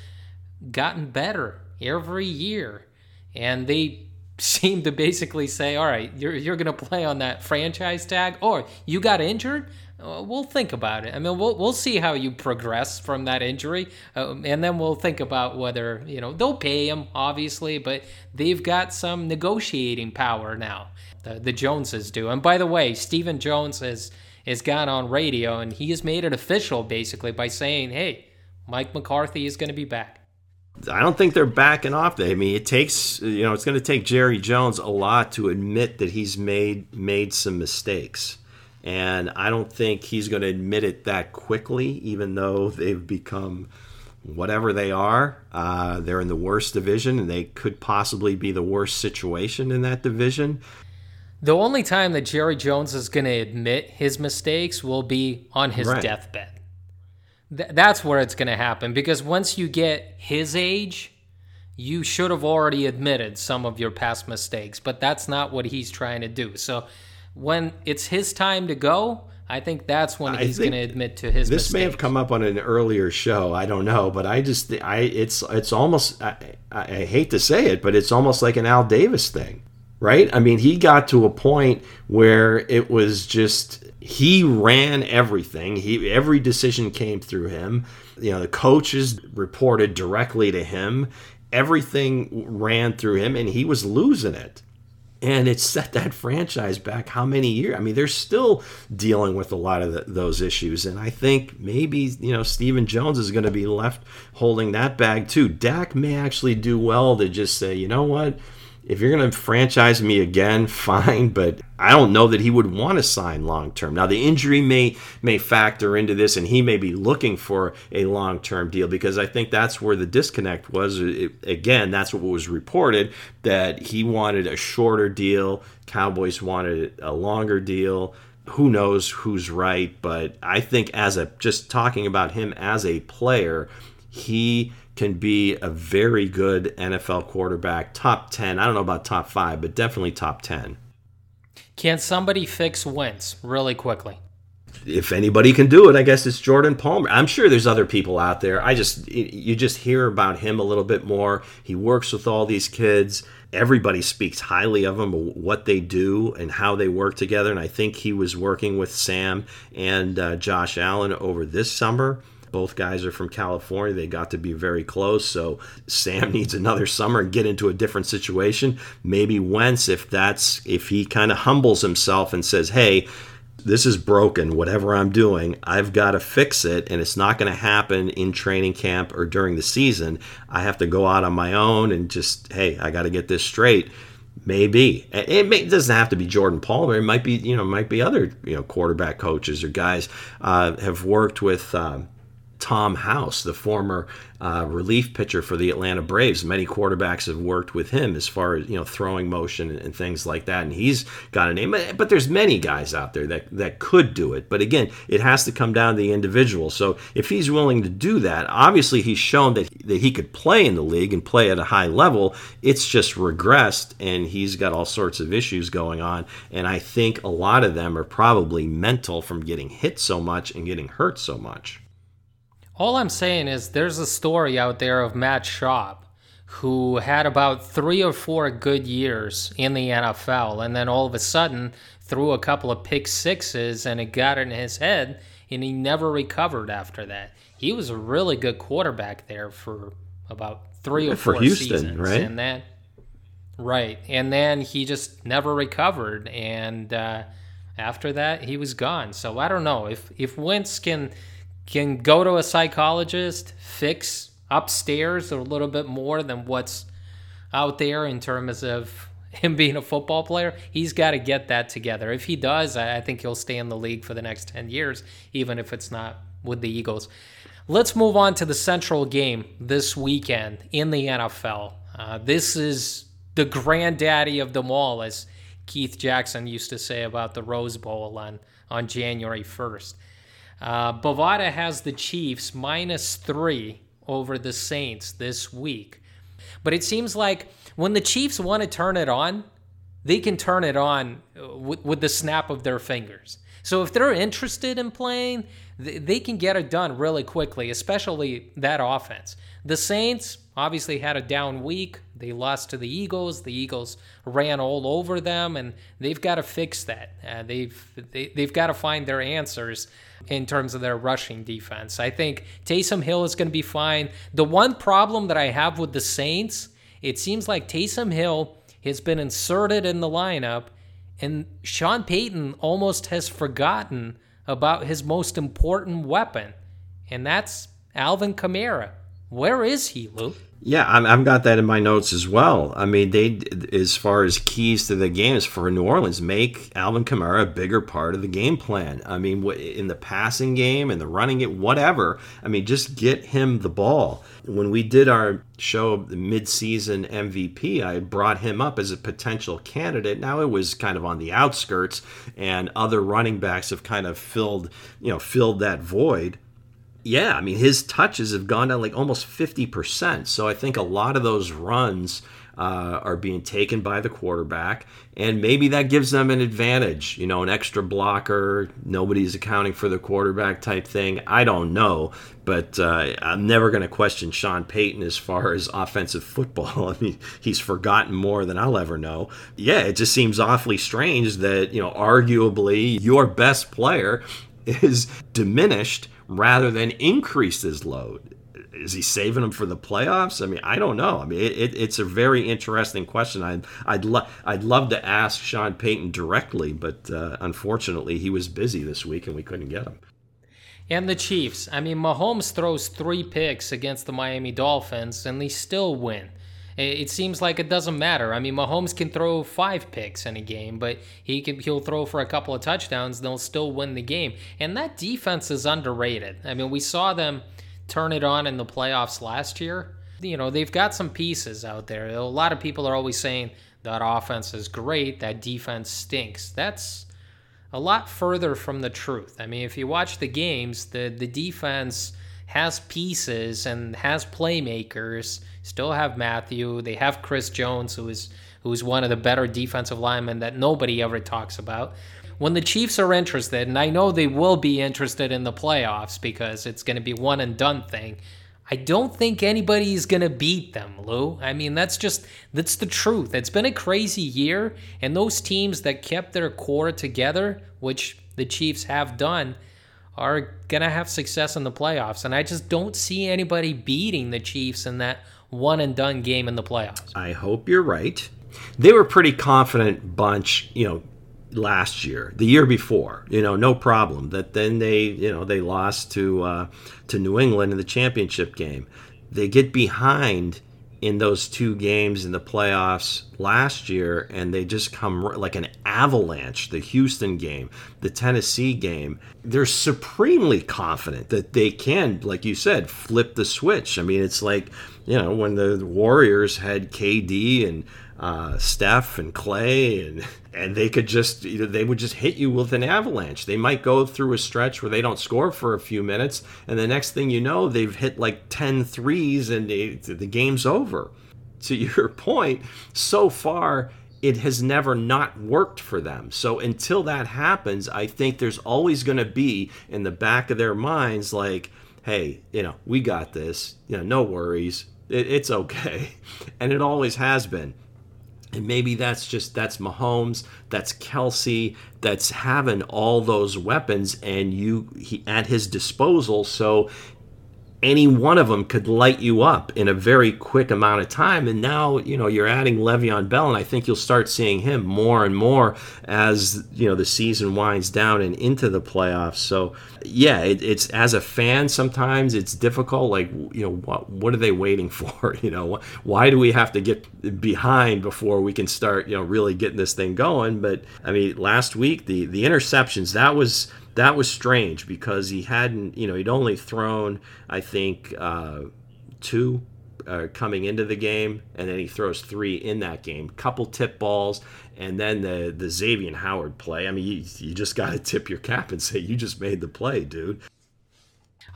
gotten better every year, and they seem to basically say, "All right, you're you're going to play on that franchise tag, or you got injured." Uh, we'll think about it. I mean, we'll we'll see how you progress from that injury, um, and then we'll think about whether you know they'll pay him, obviously, but they've got some negotiating power now. The, the Joneses do. And by the way, Stephen Jones has has gone on radio and he has made it official basically by saying, hey, Mike McCarthy is going to be back. I don't think they're backing off. They, I mean, it takes you know it's going to take Jerry Jones a lot to admit that he's made made some mistakes, and I don't think he's going to admit it that quickly. Even though they've become whatever they are, uh, they're in the worst division, and they could possibly be the worst situation in that division. The only time that Jerry Jones is going to admit his mistakes will be on his right. deathbed. Th- that's where it's going to happen because once you get his age, you should have already admitted some of your past mistakes, but that's not what he's trying to do. So when it's his time to go, I think that's when he's going to admit to his. This mistakes. may have come up on an earlier show. I don't know, but I just I it's it's almost I, I hate to say it, but it's almost like an Al Davis thing, right? I mean, he got to a point where it was just he ran everything. He every decision came through him. You know, the coaches reported directly to him. Everything ran through him, and he was losing it. And it set that franchise back how many years? I mean, they're still dealing with a lot of the, those issues. And I think maybe, you know, Stephen Jones is going to be left holding that bag too. Dak may actually do well to just say, you know what? If you're going to franchise me again, fine, but I don't know that he would want to sign long term. Now the injury may may factor into this, and he may be looking for a long term deal because I think that's where the disconnect was. It, again, that's what was reported that he wanted a shorter deal, Cowboys wanted a longer deal. Who knows who's right, but I think as a just talking about him as a player, he can be a very good NFL quarterback, top 10. I don't know about top five, but definitely top 10. Can somebody fix Wentz really quickly? If anybody can do it, I guess it's Jordan Palmer. I'm sure there's other people out there. I just, you just hear about him a little bit more. He works with all these kids. Everybody speaks highly of him, what they do and how they work together. And I think he was working with Sam and uh, Josh Allen over this summer both guys are from California. They got to be very close. So Sam needs another summer and get into a different situation. Maybe Wentz, if that's if he kind of humbles himself and says, "Hey, this is broken. Whatever I'm doing, I've got to fix it, and it's not going to happen in training camp or during the season. I have to go out on my own and just, hey, I got to get this straight." Maybe it, may, it, doesn't have to be Jordan Palmer. It might be you know might be other you know quarterback coaches or guys uh, have worked with. Um, Tom House, the former uh, relief pitcher for the Atlanta Braves. Many quarterbacks have worked with him as far as you know throwing motion and, and, things like that, and he's got a name. But there's many guys out there that that could do it. But again, it has to come down to the individual. So if he's willing to do that, obviously he's shown that that he could play in the league and play at a high level. It's just regressed, and he's got all sorts of issues going on. And I think a lot of them are probably mental from getting hit so much and getting hurt so much. All I'm saying is there's a story out there of Matt Schaub who had about three or four good years in the NFL and then all of a sudden threw a couple of pick sixes and it got in his head and he never recovered after that. He was a really good quarterback there for about three or for four Houston, seasons. right? And then right. And then he just never recovered and uh, after that he was gone. So I don't know if if Wentz can can go to a psychologist, fix upstairs a little bit more than what's out there in terms of him being a football player, he's got to get that together. If he does, I think he'll stay in the league for the next 10 years, even if it's not with the Eagles. Let's move on to the central game this weekend in the NFL. Uh, this is the granddaddy of them all, as Keith Jackson used to say about the Rose Bowl on, on January 1st. Uh, Bovada has the Chiefs minus three over the Saints this week. But it seems like when the Chiefs want to turn it on, they can turn it on uh, with, with the snap of their fingers. So if they're interested in playing, they can get it done really quickly, especially that offense. The Saints obviously had a down week. They lost to the Eagles. The Eagles ran all over them, and they've got to fix that. Uh, they've they, they have got to find their answers in terms of their rushing defense. I think Taysom Hill is going to be fine. The one problem that I have with the Saints, it seems like Taysom Hill has been inserted in the lineup, and Sean Payton almost has forgotten about his most important weapon, and that's Alvin Kamara. Where is he, Lou? Yeah, i have got that in my notes as well. I mean, they, as far as keys to the game, is for New Orleans, make Alvin Kamara a bigger part of the game plan. I mean, in the passing game and the running it, whatever. I mean, just get him the ball. When we did our show, the midseason MVP, I brought him up as a potential candidate. Now it was kind of on the outskirts, and other running backs have kind of filled, you know, filled that void yeah, I mean, his touches have gone down like almost 50%. So I think a lot of those runs uh, are being taken by the quarterback, and maybe that gives them an advantage, you know, an extra blocker, nobody's accounting for the quarterback type thing. I don't know, but uh, I'm never going to question Sean Payton as far as offensive football. I mean, he's forgotten more than I'll ever know. Yeah, it just seems awfully strange that, you know, arguably your best player is diminished rather than increase his load? Is he saving them for the playoffs? I mean, I don't know. I mean, it, it, it's a very interesting question. I'd I'd, lo- I'd love to ask Sean Payton directly, but uh, unfortunately, he was busy this week and we couldn't get him. And the Chiefs. I mean, Mahomes throws three picks against the Miami Dolphins, and they still win. It seems like it doesn't matter. I mean, Mahomes can throw five picks in a game, but he can he'll throw for a couple of touchdowns, they'll still win the game. And that defense is underrated. I mean, we saw them turn it on in the playoffs last year. You know, they've got some pieces out there. A lot of people are always saying that offense is great, that defense stinks. That's a lot further from the truth. I mean, if you watch the games, the the defense has pieces and has playmakers. Still have Mathieu. They have Chris Jones, who is who's one of the better defensive linemen that nobody ever talks about. When the Chiefs are interested, and I know they will be interested in the playoffs because it's going to be one and done thing. I don't think anybody is going to beat them, Lou. I mean, that's just that's the truth. It's been a crazy year, and those teams that kept their core together, which the Chiefs have done, are going to have success in the playoffs. And I just don't see anybody beating the Chiefs in that one and done game in the playoffs. I hope you're right. They were pretty confident bunch, you know, last year, the year before, you know, no problem. That then they, you know, they lost to uh, to New England in the championship game. They get behind in those two games in the playoffs last year, and they just come like an avalanche. The Houston game, the Tennessee game, they're supremely confident that they can, like you said, flip the switch. I mean, it's like you know when the Warriors had KD and uh, Steph and Clay, and and they could just you know, they would just hit you with an avalanche. They might go through a stretch where they don't score for a few minutes, and the next thing you know, they've hit like 10 threes and they, the game's over. To your point, so far it has never not worked for them. So until that happens, I think there's always going to be in the back of their minds like, hey, you know, we got this. You know, no worries. It, it's okay. And it always has been. And maybe that's just that's Mahomes, that's Kelce, that's having all those weapons and you he, at his disposal. So any one of them could light you up in a very quick amount of time. And now, you know, you're adding Le'Veon Bell, and I think you'll start seeing him more and more as, you know, the season winds down and into the playoffs. So, yeah, it, it's as a fan, sometimes it's difficult. Like, you know, what, what are they waiting for? You know, why do we have to get behind before we can start, you know, really getting this thing going? But, I mean, last week, the, the interceptions, that was that was strange because he hadn't, you know, he'd only thrown, I think, uh, two uh, coming into the game, and then he throws three in that game. Couple tip balls, and then the the Xavien Howard play. I mean, you, you just got to tip your cap and say you just made the play, dude.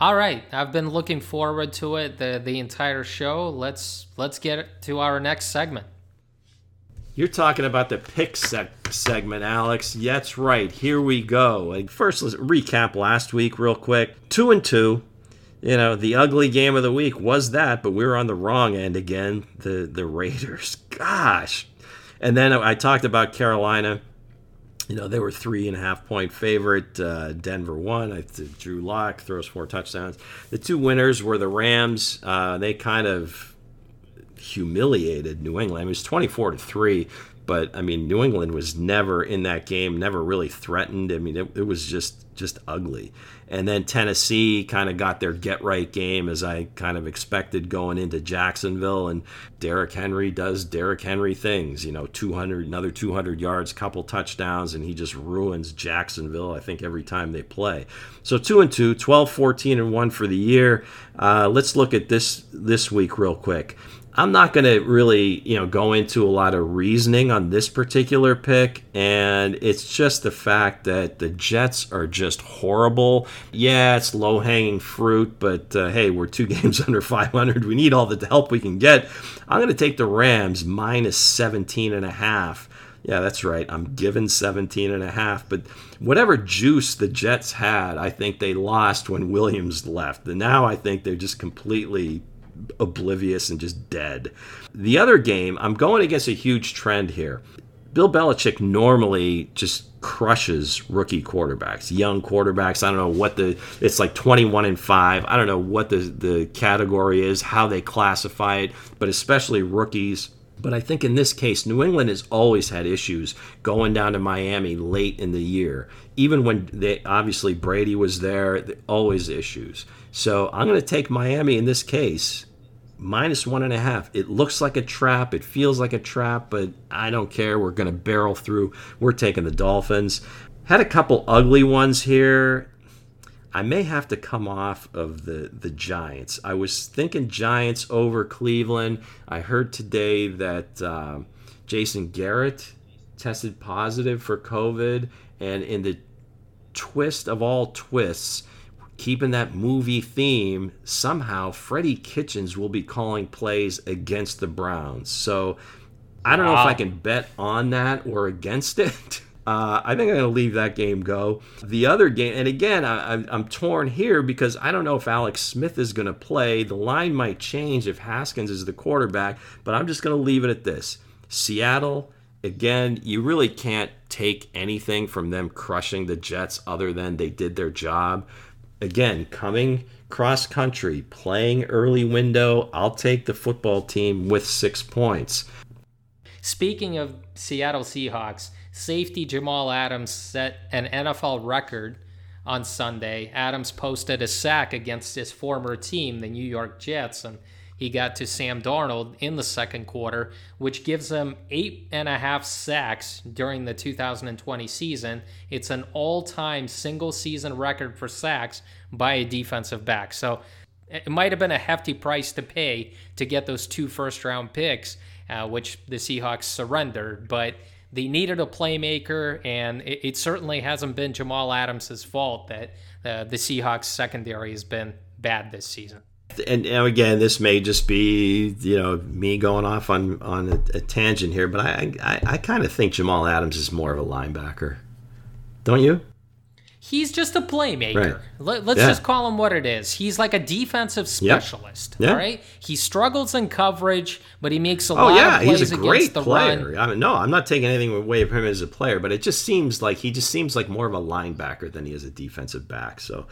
All right, I've been looking forward to it the the entire show. Let's let's get to our next segment. You're talking about the pick sec- segment, Alex. That's right. Here we go. First, let's recap last week real quick. Two and two. You know, the ugly game of the week was that, but we were on the wrong end again. The the Raiders. Gosh. And then I talked about Carolina. You know, they were three and a half point favorite. Uh, Denver won. I, Drew Lock throws four touchdowns. The two winners were the Rams. Uh, they kind of humiliated New England. I It was 24 to 3, but I mean, New England was never in that game, never really threatened. I mean, it, it was just just ugly. And then Tennessee kind of got their get right game as I kind of expected going into Jacksonville. And Derrick Henry does Derrick Henry things, you know, 200, another 200 yards, couple touchdowns, and he just ruins Jacksonville, I think, every time they play. So 2 and 2, 12, 14, and 1 for the year. Uh, let's look at this this week real quick. I'm not going to really, you know, go into a lot of reasoning on this particular pick, and it's just the fact that the Jets are just horrible. Yeah, it's low hanging fruit, but uh, hey, we're two games under 500. We need all the help we can get. I'm going to take the Rams minus 17 and a half. Yeah, that's right. I'm given 17 and a half, but whatever juice the Jets had, I think they lost when Williams left. And now I think they're just completely oblivious and just dead. The other game, I'm going against a huge trend here. Bill Belichick normally just crushes rookie quarterbacks, young quarterbacks. I don't know what the it's like 21 and 5. I don't know what the the category is, how they classify it, but especially rookies. But I think in this case, New England has always had issues going down to Miami late in the year. Even when they obviously Brady was there, always issues. So I'm going to take Miami in this case minus one and a half. It looks like a trap. It feels like a trap, but I don't care. We're going to barrel through. We're taking the Dolphins. Had a couple ugly ones here. I may have to come off of the the Giants. I was thinking Giants over Cleveland. I heard today that uh, Jason Garrett tested positive for COVID, and in the twist of all twists, keeping that movie theme, somehow Freddie Kitchens will be calling plays against the Browns. So I don't wow. know if I can bet on that or against it. Uh, I think I'm going to leave that game go. The other game, and again, I, am torn here because I don't know if Alex Smith is going to play. The line might change if Haskins is the quarterback, but I'm just going to leave it at this. Seattle, again, you really can't take anything from them crushing the Jets other than they did their job again, coming cross country, playing early window, I'll take the football team with six points. Speaking of Seattle Seahawks, safety Jamal Adams set an NFL record on Sunday. Adams posted a sack against his former team, the New York Jets, and he got to Sam Darnold in the second quarter, which gives him eight and a half sacks during the 2020 season. It's an all time single season record for sacks by a defensive back. So it might have been a hefty price to pay to get those two first round picks, uh, which the Seahawks surrendered. But they needed a playmaker, and it, it certainly hasn't been Jamal Adams' fault that uh, the Seahawks secondary has been bad this season and, and, again, this may just be you know me going off on on a, a tangent here, but I I, I kind of think Jamal Adams is more of a linebacker, don't you? He's just a playmaker. Right. Let, us yeah. just call him what it is. He's like a defensive specialist. Yep. Yeah. Right? He struggles in coverage, but he makes a oh, lot yeah. of plays he's a great player. I mean, no, I'm not taking anything away from him as a player, but it just seems like he just seems like more of a linebacker than he is a defensive back. So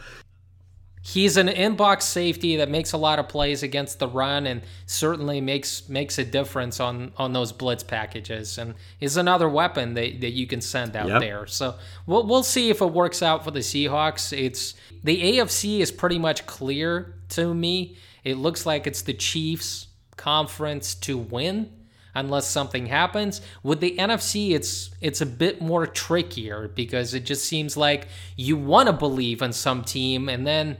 he's an inbox safety that makes a lot of plays against the run and certainly makes makes a difference on on those blitz packages and is another weapon that, that you can send out yep. there so we'll, we'll see if it works out for the seahawks it's the afc is pretty much clear to me it looks like it's the chiefs conference to win unless something happens. With the NFC, it's it's a bit more trickier because it just seems like you want to believe in some team and then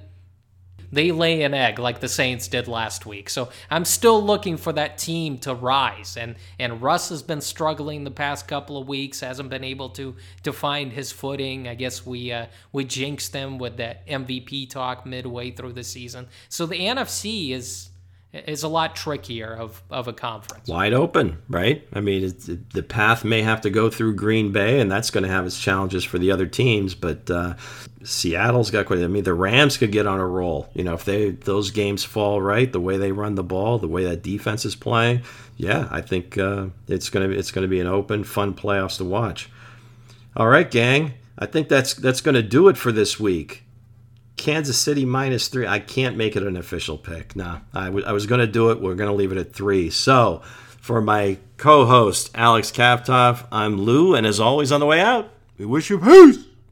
they lay an egg like the Saints did last week. So I'm still looking for that team to rise. And and Russ has been struggling the past couple of weeks, hasn't been able to to find his footing. I guess we uh, we jinxed them with that MVP talk midway through the season. So the NFC is is a lot trickier of, of a conference. Wide open, right? I mean, it, the path may have to go through Green Bay, and that's going to have its challenges for the other teams. But uh, Seattle's got quite. I mean, the Rams could get on a roll. You know, if they those games fall right, the way they run the ball, the way that defense is playing, yeah, I think uh, it's gonna it's gonna be an open, fun playoffs to watch. All right, gang. I think that's that's going to do it for this week. Kansas City minus three. I can't make it an official pick. Nah, I, w- I was going to do it. We're going to leave it at three. So, for my co host, Alex Kaptov, I'm Lou. And as always, on the way out, we wish you peace.